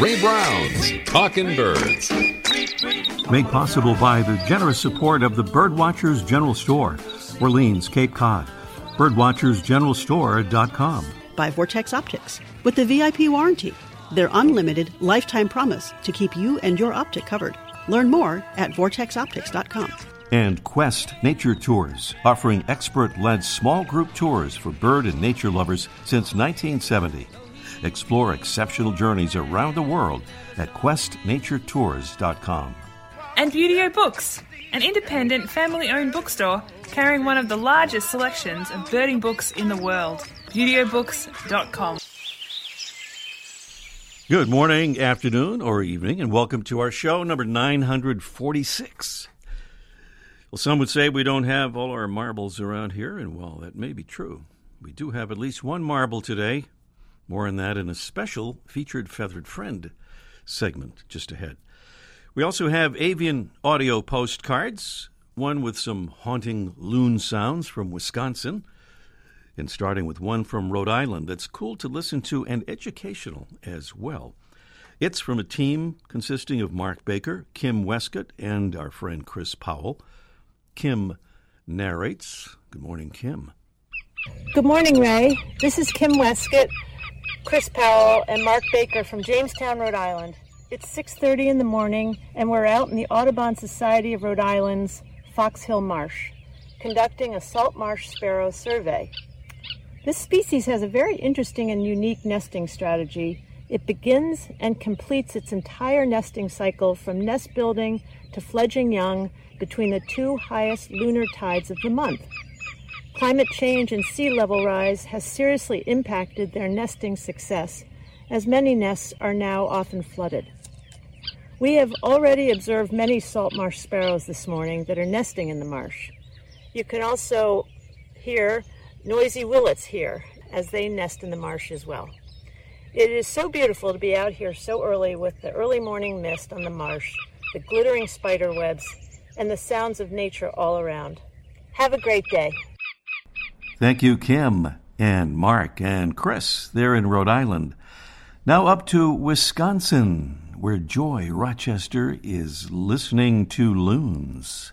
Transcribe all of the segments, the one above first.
Ray Brown's Talking Birds. Made possible by the generous support of the Birdwatchers General Store, Orleans, Cape Cod. Birdwatchersgeneralstore.com. By Vortex Optics with the VIP warranty, their unlimited lifetime promise to keep you and your optic covered. Learn more at vortexoptics.com. And Quest Nature Tours, offering expert led small group tours for bird and nature lovers since 1970. Explore exceptional journeys around the world at questnaturetours.com. And Buteo Books, an independent family owned bookstore carrying one of the largest selections of birding books in the world. ButeoBooks.com. Good morning, afternoon, or evening, and welcome to our show number 946. Well, some would say we don't have all our marbles around here, and while that may be true. We do have at least one marble today. More on that in a special featured feathered friend segment just ahead. We also have avian audio postcards, one with some haunting loon sounds from Wisconsin, and starting with one from Rhode Island that's cool to listen to and educational as well. It's from a team consisting of Mark Baker, Kim Westcott, and our friend Chris Powell. Kim narrates. Good morning, Kim. Good morning, Ray. This is Kim Westcott, Chris Powell, and Mark Baker from Jamestown, Rhode Island. It's 6:30 in the morning, and we're out in the Audubon Society of Rhode Island's Fox Hill Marsh, conducting a salt marsh sparrow survey. This species has a very interesting and unique nesting strategy. It begins and completes its entire nesting cycle from nest building to fledging young between the two highest lunar tides of the month. Climate change and sea level rise has seriously impacted their nesting success, as many nests are now often flooded. We have already observed many salt marsh sparrows this morning that are nesting in the marsh. You can also hear noisy willets here as they nest in the marsh as well. It is so beautiful to be out here so early with the early morning mist on the marsh, the glittering spider webs, and the sounds of nature all around. Have a great day. Thank you, Kim and Mark and Chris there in Rhode Island. Now up to Wisconsin, where Joy Rochester is listening to loons.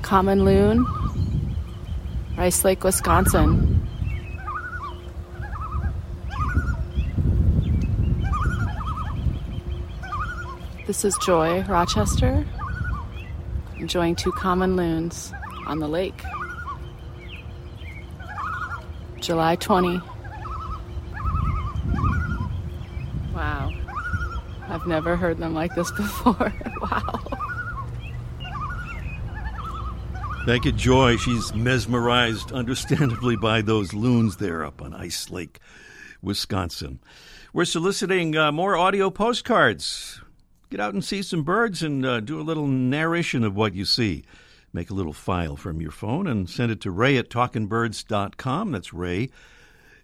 Common loon, Rice Lake, Wisconsin. This is Joy Rochester, enjoying two common loons on the lake. July 20. Wow. I've never heard them like this before. wow. Thank you, Joy. She's mesmerized, understandably, by those loons there up on Rice Lake, Wisconsin. We're soliciting uh, more audio postcards. Get out and see some birds and uh, do a little narration of what you see. Make a little file from your phone and send it to ray at talkingbirds.com. That's ray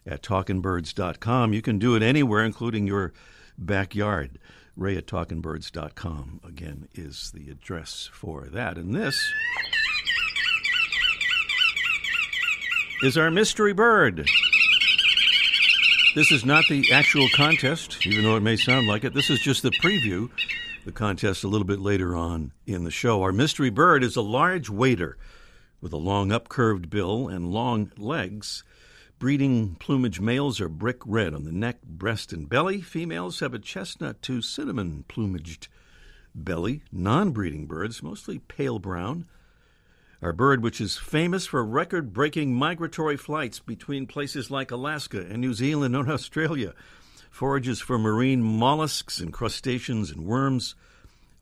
at talkingbirds.com. You can do it anywhere, including your backyard. Ray at talkingbirds.com, again, is the address for that. And this is our mystery bird. This is not the actual contest, even though it may sound like it. This is just the preview, the contest a little bit later on in the show. Our mystery bird is a large wader with a long upcurved bill and long legs. Breeding plumage males are brick red on the neck, breast, and belly. Females have a chestnut to cinnamon plumaged belly. Non breeding birds, mostly pale brown. Our bird, which is famous for record breaking migratory flights between places like Alaska and New Zealand and Australia, forages for marine mollusks and crustaceans and worms,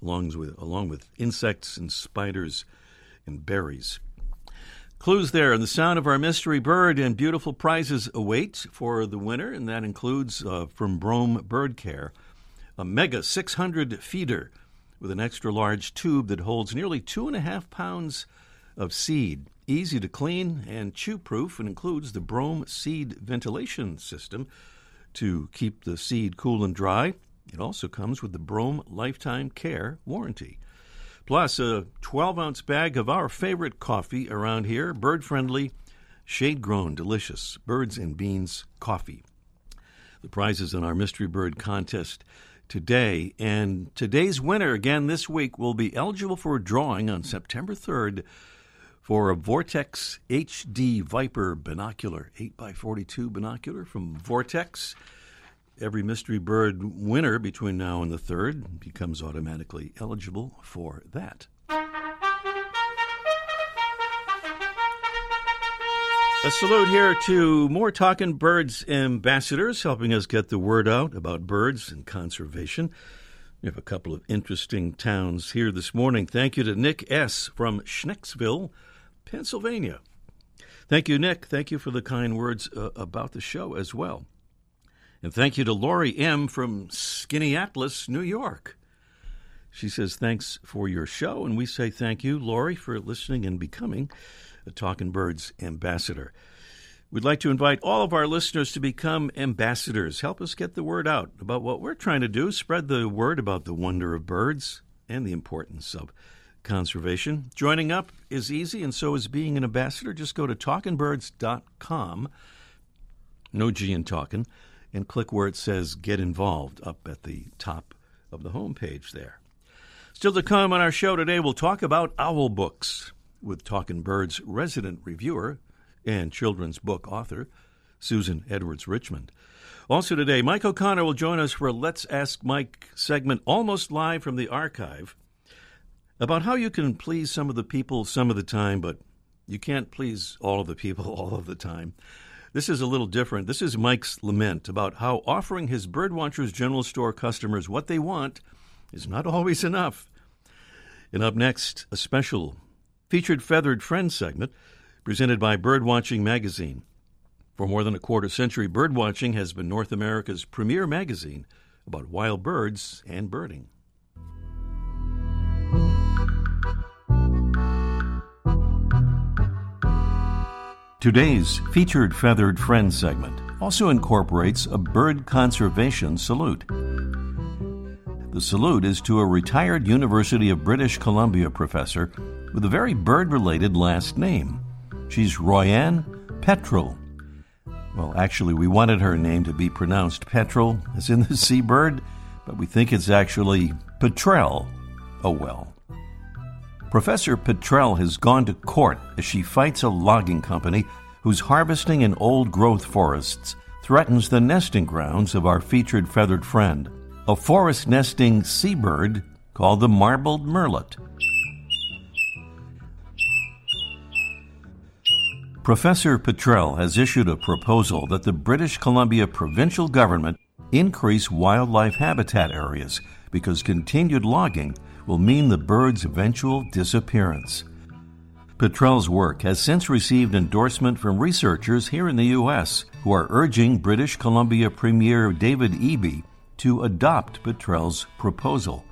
along with, along with insects and spiders and berries. Clues there, and the sound of our mystery bird and beautiful prizes await for the winner, and that includes uh, from Brome Bird Care a Mega 600 feeder with an extra large tube that holds nearly two and a half pounds of seed. Easy to clean and chew proof and includes the Brome seed ventilation system to keep the seed cool and dry. It also comes with the Brome lifetime care warranty. Plus, a 12 ounce bag of our favorite coffee around here, bird friendly, shade grown, delicious birds and beans coffee. The prizes in our Mystery Bird contest today. And today's winner, again this week, will be eligible for a drawing on September 3rd for a Vortex HD Viper binocular, 8x42 binocular from Vortex. Every Mystery Bird winner between now and the 3rd becomes automatically eligible for that. A salute here to more Talking Birds ambassadors helping us get the word out about birds and conservation. We have a couple of interesting towns here this morning. Thank you to Nick S. from Schnecksville, Pennsylvania. Thank you, Nick. Thank you for the kind words uh, about the show as well. And thank you to Lori M. from Skaneateles, New York. She says, Thanks for your show. And we say thank you, Lori, for listening and becoming a Talking Birds ambassador. We'd like to invite all of our listeners to become ambassadors. Help us get the word out about what we're trying to do, spread the word about the wonder of birds and the importance of conservation. Joining up is easy, and so is being an ambassador. Just go to talkingbirds.com, no G in talking, and click where it says Get Involved up at the top of the homepage there. Still to come on our show today, we'll talk about owl books with Talking Birds resident reviewer and children's book author, Susan Edwards Richmond. Also today, Mike O'Connor will join us for a Let's Ask Mike segment almost live from the archive about how you can please some of the people some of the time, but you can't please all of the people all of the time. This is a little different. This is Mike's lament about how offering his Birdwatchers General Store customers what they want is not always enough. And up next, a special featured Feathered Friends segment presented by Birdwatching Magazine. For more than a quarter century, Birdwatching has been North America's premier magazine about wild birds and birding. Today's featured Feathered Friends segment also incorporates a bird conservation salute. The salute is to a retired University of British Columbia professor with a very bird related last name. She's Royann Petrell. Well, actually, we wanted her name to be pronounced Petrel, as in the seabird, but we think it's actually Petrell. Oh well. Professor Petrell has gone to court as she fights a logging company whose harvesting in old growth forests threatens the nesting grounds of our featured feathered friend, a forest nesting seabird called the marbled murrelet. Professor Petrell has issued a proposal that the British Columbia provincial government increase wildlife habitat areas because continued logging will mean the bird's eventual disappearance. Petrell's work has since received endorsement from researchers here in the U.S. who are urging British Columbia Premier David Eby to adopt Petrell's proposal.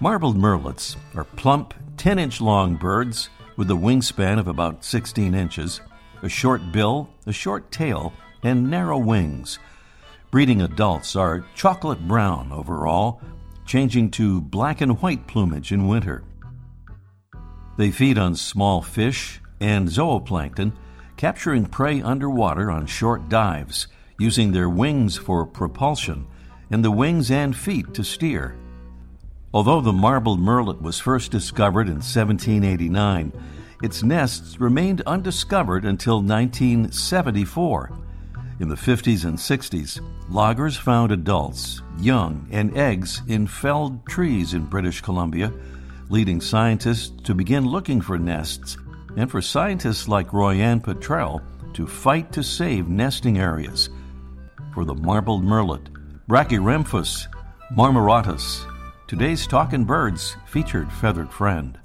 Marbled murrelets are plump, 10 inch long birds with a wingspan of about 16 inches, a short bill, a short tail, and narrow wings. Breeding adults are chocolate brown overall, changing to black and white plumage in winter. They feed on small fish and zooplankton, capturing prey underwater on short dives, using their wings for propulsion and the wings and feet to steer. Although the marbled murrelet was first discovered in 1789, its nests remained undiscovered until 1974. In the 50s and 60s, loggers found adults, young, and eggs in felled trees in British Columbia, leading scientists to begin looking for nests and for scientists like Royann Petrell to fight to save nesting areas. For the marbled murrelet, Brachyramphus marmoratus, Today's Talking Birds featured feathered friend.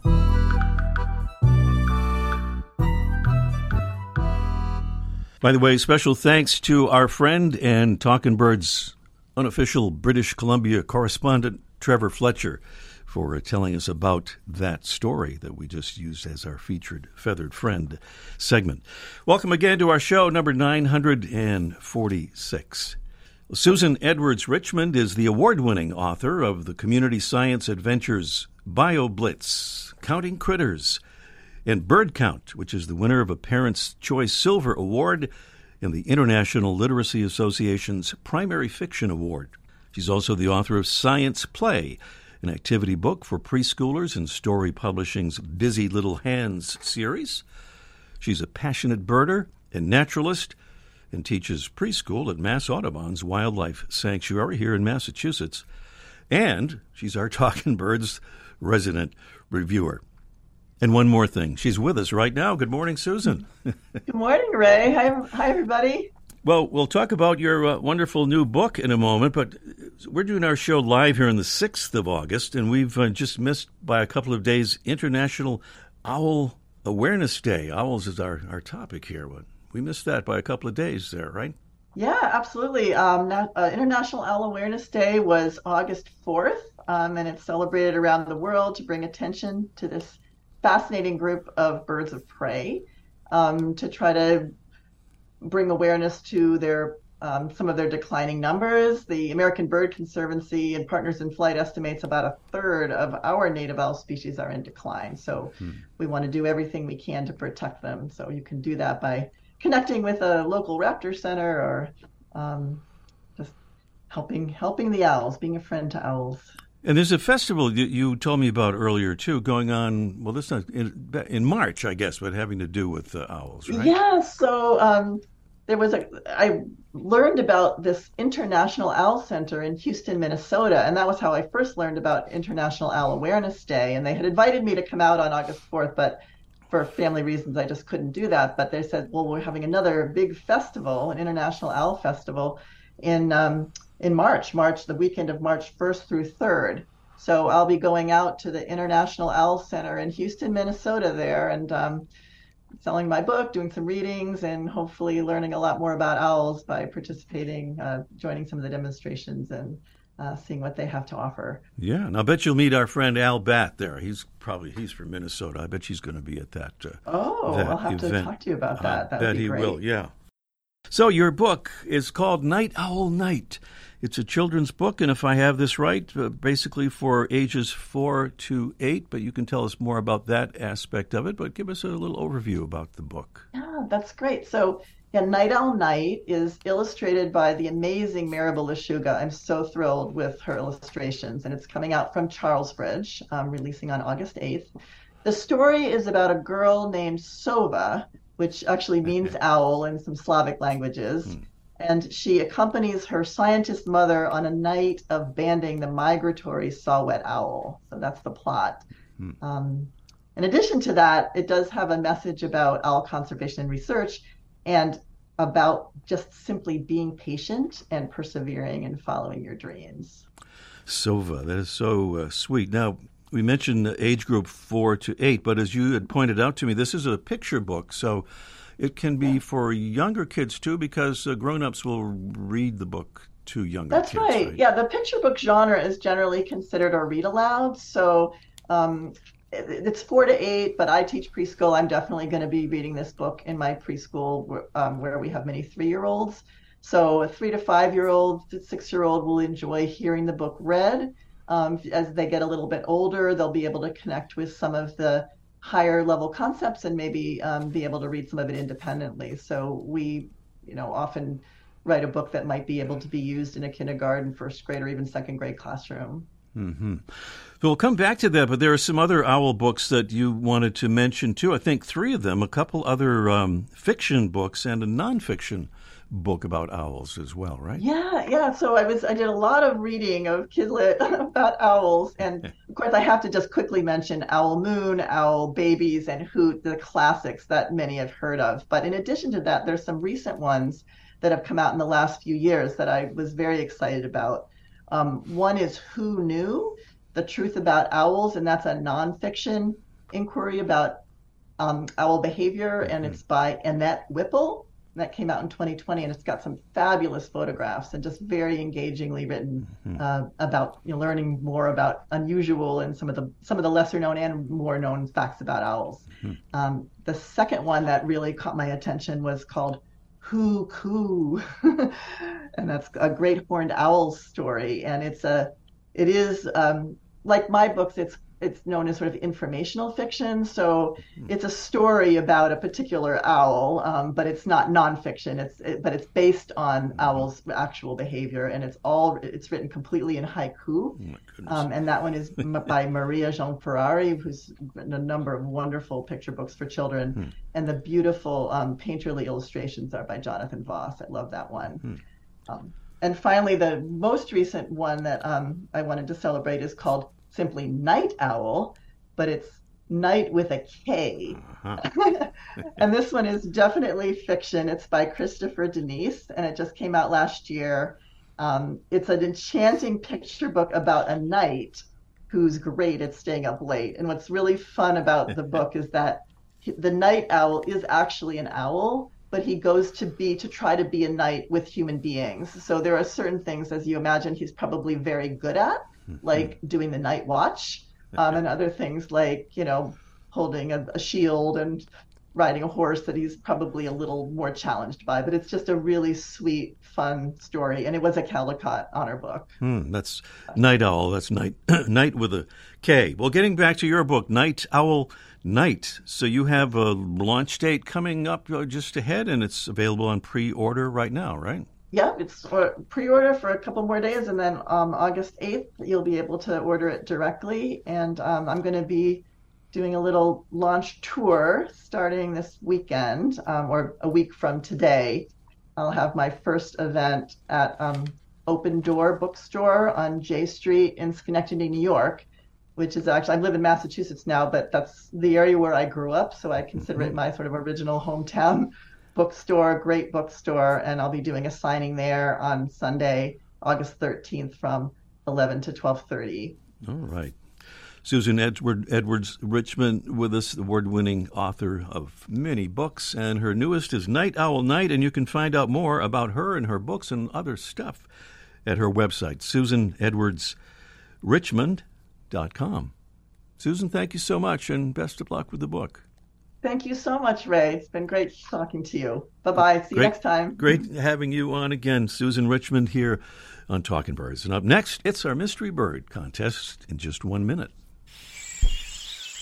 By the way, special thanks to our friend and Talking Birds unofficial British Columbia correspondent, Trevor Fletcher, for telling us about that story that we just used as our featured Feathered Friend segment. Welcome again to our show, number 946. Susan Edwards Richmond is the award winning author of the Community Science Adventures BioBlitz Counting Critters. And Bird Count, which is the winner of a Parent's Choice Silver Award and the International Literacy Association's Primary Fiction Award. She's also the author of Science Play, an activity book for preschoolers in Storey Publishing's Busy Little Hands series. She's a passionate birder and naturalist and teaches preschool at Mass Audubon's Wildlife Sanctuary here in Massachusetts. And she's our Talking Birds resident reviewer. And one more thing, she's with us right now. Good morning, Susan. Good morning, Ray. Hi, hi everybody. Well, we'll talk about your uh, wonderful new book in a moment, but we're doing our show live here on the 6th of August, and we've uh, just missed by a couple of days International Owl Awareness Day. Owls is our, our topic here. We missed that by a couple of days there, right? Yeah, absolutely. Um, uh, International Owl Awareness Day was August 4th, um, and it's celebrated around the world to bring attention to this fascinating group of birds of prey um, to try to bring awareness to their um, some of their declining numbers. The American Bird Conservancy and Partners in Flight estimates about a third of our native owl species are in decline. So hmm. we want to do everything we can to protect them. So you can do that by connecting with a local raptor center or um, just helping helping the owls, being a friend to owls. And there's a festival you, you told me about earlier too, going on. Well, this not in, in March, I guess, but having to do with the owls, right? Yeah. So um, there was a. I learned about this International Owl Center in Houston, Minnesota, and that was how I first learned about International Owl Awareness Day. And they had invited me to come out on August 4th, but for family reasons, I just couldn't do that. But they said, well, we're having another big festival, an International Owl Festival, in um, in March, March, the weekend of March 1st through 3rd. So I'll be going out to the International Owl Center in Houston, Minnesota there and um, selling my book, doing some readings, and hopefully learning a lot more about owls by participating, uh, joining some of the demonstrations and uh, seeing what they have to offer. Yeah, and I bet you'll meet our friend Al Batt there. He's probably he's from Minnesota. I bet she's going to be at that. Uh, oh, that I'll have event. to talk to you about that. I that bet he great. will. Yeah. So your book is called Night Owl Night. It's a children's book, and if I have this right, uh, basically for ages four to eight. But you can tell us more about that aspect of it. But give us a little overview about the book. Yeah, that's great. So, yeah, Night Owl Night is illustrated by the amazing Maribel Lechuga. I'm so thrilled with her illustrations, and it's coming out from Charlesbridge, um, releasing on August 8th. The story is about a girl named Sova, which actually means owl in some Slavic languages. Hmm and she accompanies her scientist mother on a night of banding the migratory saw-whet owl. So that's the plot. Hmm. Um, in addition to that, it does have a message about owl conservation and research and about just simply being patient and persevering and following your dreams. Sova, that is so uh, sweet. Now, we mentioned the age group four to eight, but as you had pointed out to me, this is a picture book. So it can be for younger kids too, because uh, grown-ups will read the book to younger That's kids. right. right. Yeah, the picture book genre is generally considered a read aloud. So um, it's four to eight, but I teach preschool. I'm definitely going to be reading this book in my preschool um, where we have many three year olds. So a three to five year old, six year old will enjoy hearing the book read. Um, as they get a little bit older, they'll be able to connect with some of the higher level concepts and maybe um, be able to read some of it independently. So we, you know, often write a book that might be able to be used in a kindergarten, first grade, or even second grade classroom. Mm-hmm. We'll come back to that, but there are some other owl books that you wanted to mention too. I think three of them, a couple other um, fiction books and a nonfiction book about owls as well, right? Yeah, yeah. So I was I did a lot of reading of Kidlit about owls, and of course I have to just quickly mention Owl Moon, Owl Babies, and Hoot, the classics that many have heard of. But in addition to that, there's some recent ones that have come out in the last few years that I was very excited about. Um, one is Who Knew? The Truth About Owls, and that's a nonfiction inquiry about um, owl behavior, and mm-hmm. it's by Annette Whipple that came out in 2020, and it's got some fabulous photographs and just very engagingly written mm-hmm. uh, about you know, learning more about unusual and some of the some of the lesser known and more known facts about owls. Mm-hmm. Um, the second one that really caught my attention was called Whoo-Ku, and that's a great horned owl story, and it's a it is um, like my books. It's it's known as sort of informational fiction. So it's a story about a particular owl, um, but it's not nonfiction. It's it, but it's based on owls' actual behavior, and it's all it's written completely in haiku. Oh um, and that one is by Maria Gianferrari, who's written a number of wonderful picture books for children. Hmm. And the beautiful um, painterly illustrations are by Jonathan Voss. I love that one. Hmm. Um, and finally, the most recent one that um, I wanted to celebrate is called simply Knight Owl, but it's night with a K. Uh-huh. and this one is definitely fiction. It's by Christopher Denise, and it just came out last year. Um, it's an enchanting picture book about a knight who's great at staying up late. And what's really fun about the book is that the night owl is actually an owl, but he goes to be to try to be a knight with human beings. So there are certain things, as you imagine, he's probably very good at, like doing the night watch, um, and other things like you know holding a, a shield and riding a horse that he's probably a little more challenged by. But it's just a really sweet, fun story, and it was a Caldecott honor book. Hmm, that's Knight Owl. That's night night with a K. Well, getting back to your book, Night Owl Night. So you have a launch date coming up uh, just ahead, and it's available on pre-order right now, right? Yeah, it's for pre-order for a couple more days, and then um, August 8th, you'll be able to order it directly. And um, I'm going to be doing a little launch tour starting this weekend, um, or a week from today. I'll have my first event at um, Open Door Bookstore on Jay Street in Schenectady, New York, which is actually, I live in Massachusetts now, but that's the area where I grew up, so I consider it my sort of original hometown bookstore, great bookstore, and I'll be doing a signing there on Sunday, August 13th from 11 to 12:30. All right. Susan Edward Edwards Richmond with us, the award-winning author of many books, and her newest is Night Owl Night, and you can find out more about her and her books and other stuff at her website, susanedwardsrichmond.com. Susan, thank you so much, and best of luck with the book. Thank you so much, Ray. It's been great talking to you. Bye bye. See Great- you next time. Great having you on again, Susan Richmond here on Talking Birds. And up next, it's our Mystery Bird contest in just one minute.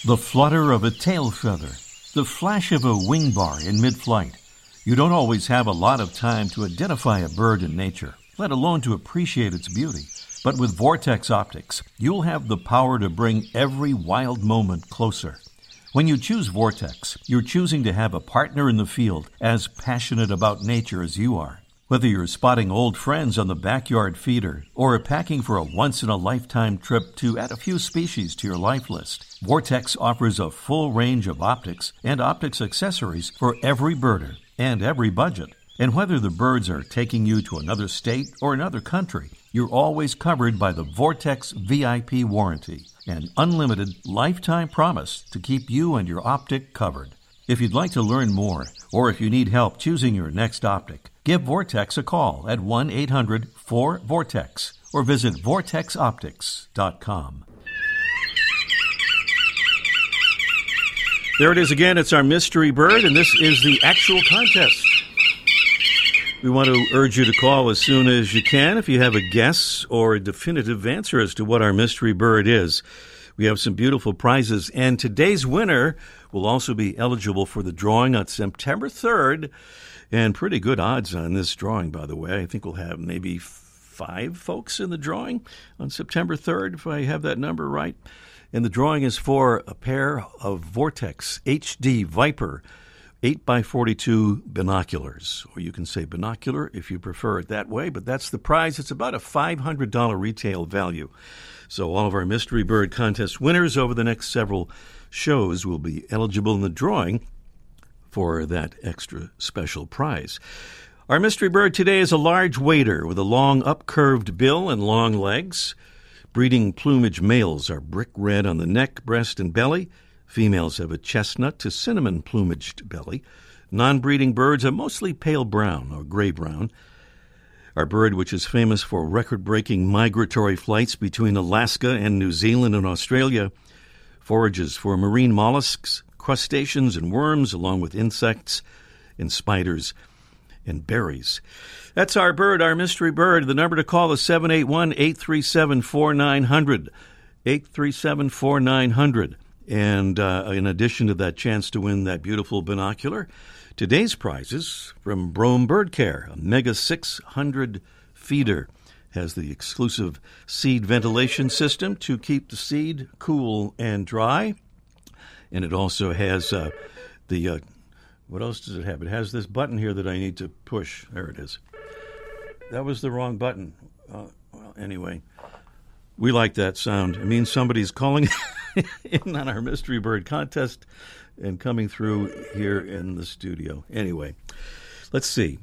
The flutter of a tail feather, the flash of a wing bar in mid flight. You don't always have a lot of time to identify a bird in nature, let alone to appreciate its beauty. But with Vortex Optics, you'll have the power to bring every wild moment closer. When you choose Vortex, you're choosing to have a partner in the field as passionate about nature as you are. Whether you're spotting old friends on the backyard feeder or packing for a once in a lifetime trip to add a few species to your life list, Vortex offers a full range of optics and optics accessories for every birder and every budget. And whether the birds are taking you to another state or another country, you're always covered by the Vortex VIP warranty, an unlimited lifetime promise to keep you and your optic covered. If you'd like to learn more, or if you need help choosing your next optic, give Vortex a call at 1 800 4 Vortex or visit vortexoptics.com. There it is again. It's our mystery bird, and this is the actual contest. We want to urge you to call as soon as you can if you have a guess or a definitive answer as to what our mystery bird is. We have some beautiful prizes, and today's winner will also be eligible for the drawing on September 3rd. And pretty good odds on this drawing, by the way. I think we'll have maybe five folks in the drawing on September 3rd, if I have that number right. And the drawing is for a pair of Vortex HD Viper 8x42 binoculars, or you can say binocular if you prefer it that way, but that's the prize. It's about a $500 retail value. So all of our Mystery Bird contest winners over the next several shows will be eligible in the drawing for that extra special prize. Our mystery bird today is a large wader with a long upcurved bill and long legs. Breeding plumage males are brick red on the neck, breast, and belly. Females have a chestnut to cinnamon plumaged belly. Non breeding birds are mostly pale brown or gray brown. Our bird, which is famous for record breaking migratory flights between Alaska and New Zealand and Australia, forages for marine mollusks, crustaceans, and worms, along with insects and spiders and berries. That's our bird, our mystery bird. The number to call is 781 837 4900. 837 4900. And uh, in addition to that chance to win that beautiful binocular, today's prizes from Brome Bird Care, a Mega 600 feeder, has the exclusive seed ventilation system to keep the seed cool and dry. And it also has uh, the, uh, what else does it have? It has this button here that I need to push. There it is. That was the wrong button. Uh, well, anyway, we like that sound. It means somebody's calling in on our mystery bird contest and coming through here in the studio. Anyway, let's see.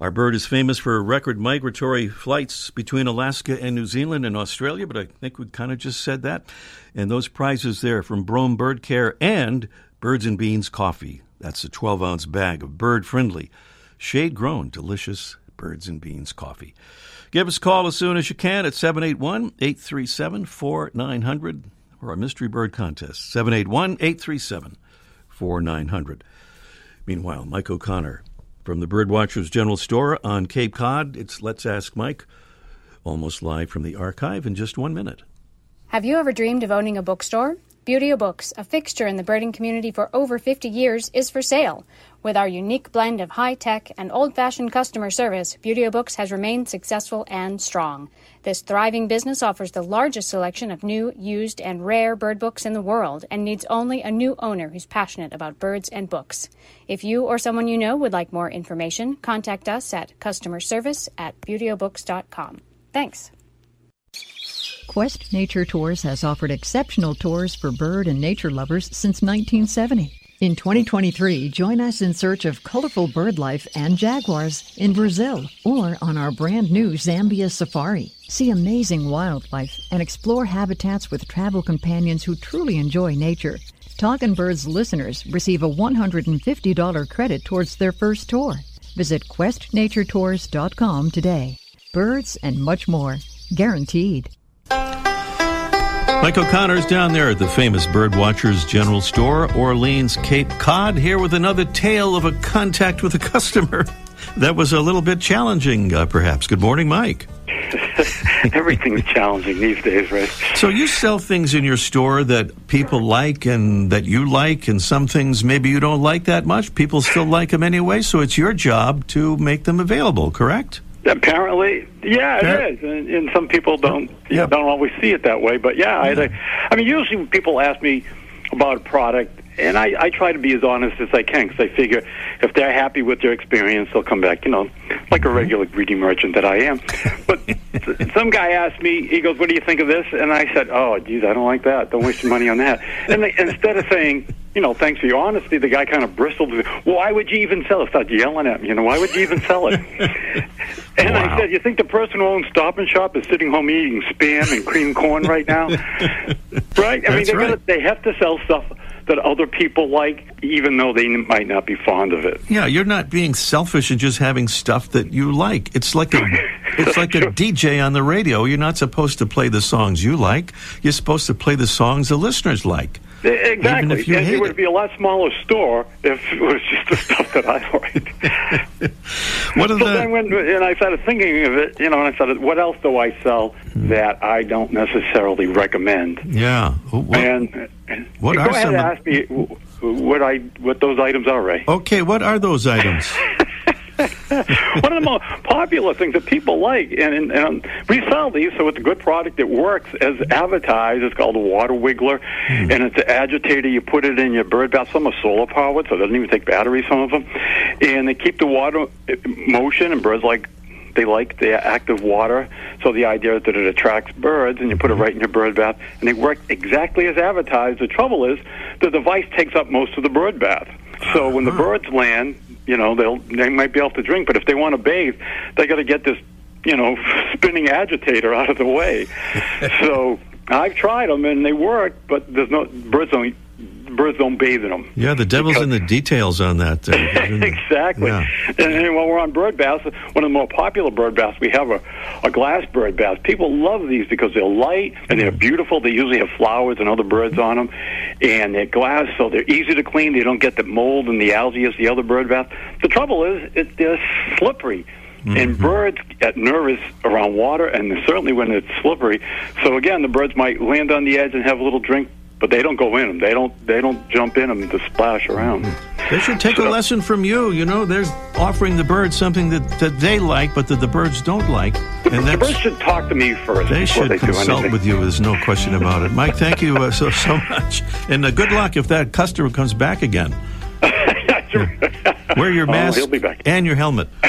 Our bird is famous for record migratory flights between Alaska and New Zealand and Australia, but I think we kind of just said that. And those prizes there from Brome Bird Care and Birds and Beans Coffee. That's a 12 ounce bag of bird friendly, shade grown, delicious Birds and Beans Coffee. Give us a call as soon as you can at 781 837 4900 or our Mystery Bird Contest, 781 837 4900. Meanwhile, Mike O'Connor from the Birdwatchers General Store on Cape Cod, it's Let's Ask Mike, almost live from the archive in just one minute. Have you ever dreamed of owning a bookstore? Buteo Books, a fixture in the birding community for over 50 years, is for sale. With our unique blend of high tech and old fashioned customer service, Buteo Books has remained successful and strong. This thriving business offers the largest selection of new, used, and rare bird books in the world and needs only a new owner who's passionate about birds and books. If you or someone you know would like more information, contact us at customer service at buteobooks.com. Thanks. Quest Nature Tours has offered exceptional tours for bird and nature lovers since 1970. In 2023, join us in search of colorful bird life and jaguars in Brazil or on our brand new Zambia safari. See amazing wildlife and explore habitats with travel companions who truly enjoy nature. Talkin' Birds listeners receive a $150 credit towards their first tour. Visit questnaturetours.com today. Birds and much more. Guaranteed. Mike O'Connor's down there at the famous Birdwatchers General Store, Orleans, Cape Cod, here with another tale of a contact with a customer. That was a little bit challenging, uh, perhaps. Good morning, Mike. Everything's challenging these days, right? So you sell things in your store that people like and that you like, and some things maybe you don't like that much. People still like them anyway, so it's your job to make them available, correct? Apparently, yeah, it is, and, and some people don't Yeah. don't always see it that way. But yeah, I, I mean, usually when people ask me about a product, and I, I try to be as honest as I can because I figure if they're happy with their experience, they'll come back. You know, like a mm-hmm. regular greedy merchant that I am. But some guy asked me, he goes, "What do you think of this?" And I said, "Oh, geez, I don't like that. Don't waste your money on that." And they, instead of saying, you know, thanks for your honesty, the guy kind of bristled. Well, why would you even sell it? Started yelling at me. You know, why would you even sell it? And I said, "You think the person who owns Stop and Shop is sitting home eating spam and cream corn right now? right? I mean, they right. gotta, they have to sell stuff that other people like, even though they might not be fond of it. Yeah, you're not being selfish and just having stuff that you like. It's like a it's like a DJ on the radio. You're not supposed to play the songs you like. You're supposed to play the songs the listeners like. Exactly. if you and hate it would it. be a lot smaller store if it was just the stuff that I like. What so the then when and I started thinking of it, you know, and I started, what else do I sell Hmm. that I don't necessarily recommend? Yeah. And what go are ahead some and ask me what I what those items are, Ray. Okay, what are those items? One of the most popular things that people like, and, and, and we sell these, so it's a good product. It works as advertised. It's called a water wiggler, hmm. and it's an agitator. You put it in your bird bath. Some are solar powered, so it doesn't even take batteries. Some of them, and they keep the water in motion, and birds like. They like the active water, so the idea is that it attracts birds, and you put it right in your bird bath, and they work exactly as advertised. The trouble is, the device takes up most of the bird bath. So when the uh-huh. birds land, you know they'll they might be able to drink, but if they want to bathe, they got to get this, you know, spinning agitator out of the way. so I've tried them and they work, but there's no birds don't birds don't bathe in them. Yeah, the devil's in the details on that. uh, exactly. Yeah. And, and while we're on bird baths, one of the more popular bird baths, we have a, a glass bird bath. People love these because they're light and they're beautiful. They usually have flowers and other birds on them, and they're glass, so they're easy to clean. They don't get the mold and the algae as the other bird bath. The trouble is, it, they're slippery. And birds get nervous around water, and certainly when it's slippery. So again, the birds might land on the edge and have a little drink, but they don't go in them. They don't. They don't jump in them to splash around. They should take a lesson from you. You know, they're offering the birds something that, that they like, but that the birds don't like. And The birds should talk to me first. they should they consult with you. There's no question about it. Mike, thank you uh, so so much, and uh, good luck if that customer comes back again. Wear your Oh, mask back. and your helmet.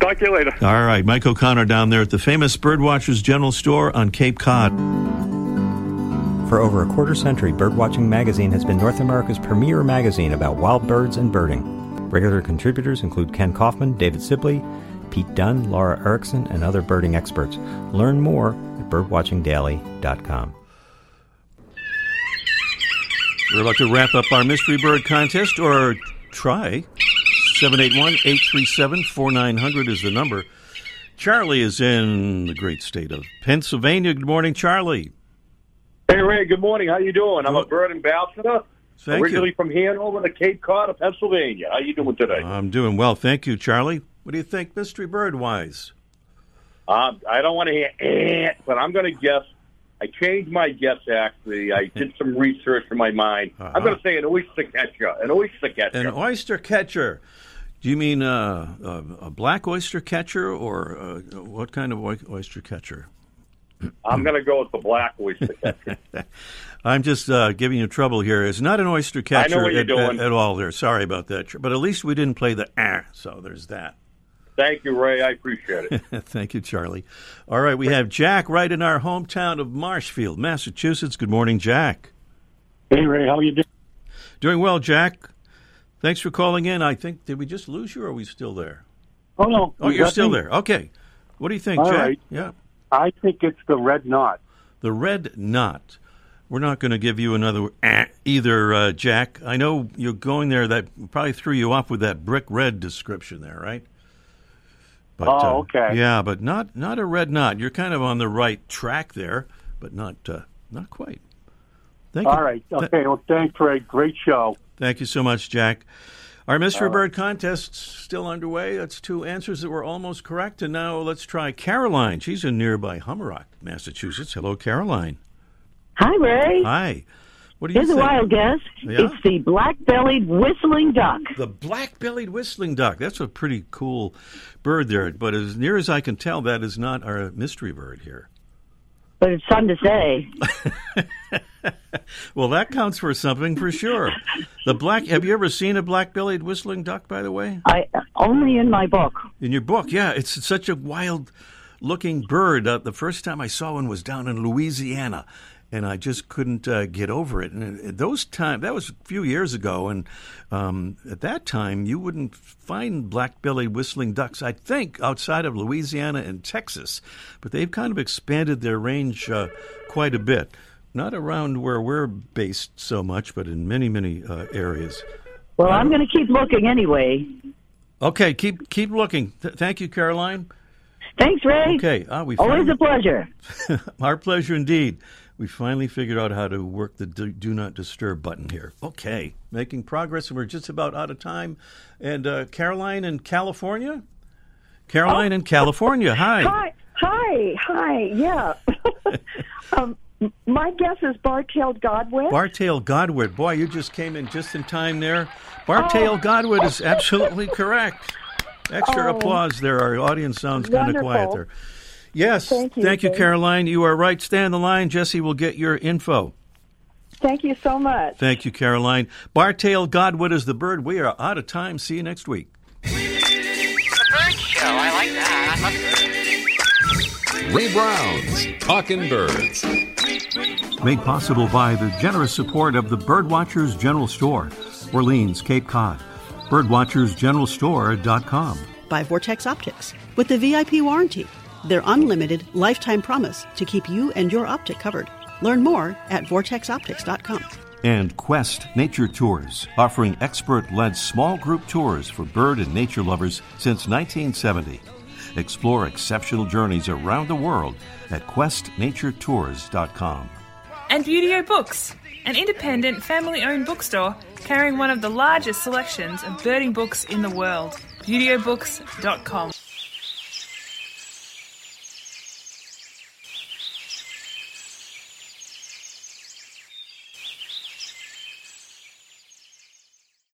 Talk to you later. All right, Mike O'Connor down there at the famous Birdwatchers General Store on Cape Cod. For over a quarter century, Birdwatching Magazine has been North America's premier magazine about wild birds and birding. Regular contributors include Kenn Kaufman, David Sibley, Pete Dunne, Laura Erickson, and other birding experts. Learn more at birdwatchingdaily.com. We're about to wrap up our mystery bird contest, or try. 781 837 4900 is the number. Charlie is in the great state of Pennsylvania. Good morning, Charlie. Hey Ray, good morning. How you doing? I'm a bird ambassador, Thank originally you. from Hanover to Cape Cod of Pennsylvania. How you doing today? I'm doing well. Thank you, Charlie. What do you think, mystery bird wise? Uh, I don't want to hear eh, but I'm going to guess. I changed my guess. Actually, I did some research in my mind. I'm going to say an oyster catcher. An oyster catcher. An oyster catcher. Do you mean uh, a, a black oyster catcher, or uh, what kind of oyster catcher? I'm going to go with the black oyster catcher. I'm just uh, giving you trouble here. It's not an oyster catcher at, at- at all. There, sorry about that. But at least we didn't play the ah. So there's that. Thank you, Ray. I appreciate it. Thank you, Charlie. All right, we have Jack right in our hometown of Marshfield, Massachusetts. Good morning, Jack. Hey Ray, how are you doing? Doing well, Jack. Thanks for calling in. I think did we just lose you, or are we still there? Oh no, Oh, you you're still me? there. Okay. What do you think, All Jack? right. Yeah. I think it's the red knot. The red knot. We're not going to give you another eh, either, uh, Jack. I know you're going there. That probably threw you off with that brick red description there, right? But, Oh, uh, okay. yeah, but not not a red knot. You're kind of on the right track there, but not uh, not quite. Thank All you. right. Th- Okay. Well, thanks, Ray. Great show. Thank you so much, Jack. Our mystery Uh, bird contest still underway. That's two answers that were almost correct. And now let's try Caroline. She's in nearby Humarock, Massachusetts. Hello, Caroline. Hi, Ray. Hi. What do you Here's a think? wild guess. Yeah? It's the black-bellied whistling duck. The black-bellied whistling duck. That's a pretty cool bird there. But as near as I can tell, that is not our mystery bird here. But it's fun to say. Well, that counts for something for sure. The black. Have you ever seen a black-bellied whistling duck? By the way, I only in my book. in your book, yeah, it's such a wild-looking bird. Uh, the first time I saw one was down in Louisiana, and I just couldn't uh, get over it. And at those time, that was a few years ago, and um, at that time, you wouldn't find black-bellied whistling ducks. I think outside of Louisiana and Texas, but they've kind of expanded their range uh, quite a bit. Not around where we're based so much, but in many, many uh, areas. Well, I'm going to keep looking anyway. Okay, keep keep looking. Th- thank you, Caroline. Thanks, Ray. Okay, ah, we Always a pleasure. Our pleasure indeed. We finally figured out how to work the do, do not disturb button here. Okay, making progress, and we're just about out of time. And uh, Caroline in California? Caroline in California, hi. Hi, hi, hi. Yeah. um, my guess is bar-tailed godwit. Bartail Godwit. Boy, you just came in just in time there. Bartail Oh. Godwit is absolutely correct. Extra Oh. applause there. Our audience sounds kind of quiet there. Yes. Thank you, Thank you, Jay. Caroline. You are right. Stay on the line. Jesse will get your info. Thank you so much. Thank you, Caroline. Bartail Godwit is the bird. We are out of time. See you next week. The bird show. I like that. I love Ray Brown's Talking Birds. Made possible by the generous support of the Birdwatchers General Store, Orleans, Cape Cod. Birdwatchersgeneralstore.com. by Vortex Optics with the VIP warranty, their unlimited lifetime promise to keep you and your optic covered. Learn more at vortexoptics.com. And Quest Nature Tours, offering expert led small group tours for bird and nature lovers since 1970. Explore exceptional journeys around the world at questnaturetours.com. And Buteo Books, an independent family owned bookstore carrying one of the largest selections of birding books in the world. Buteobooks.com.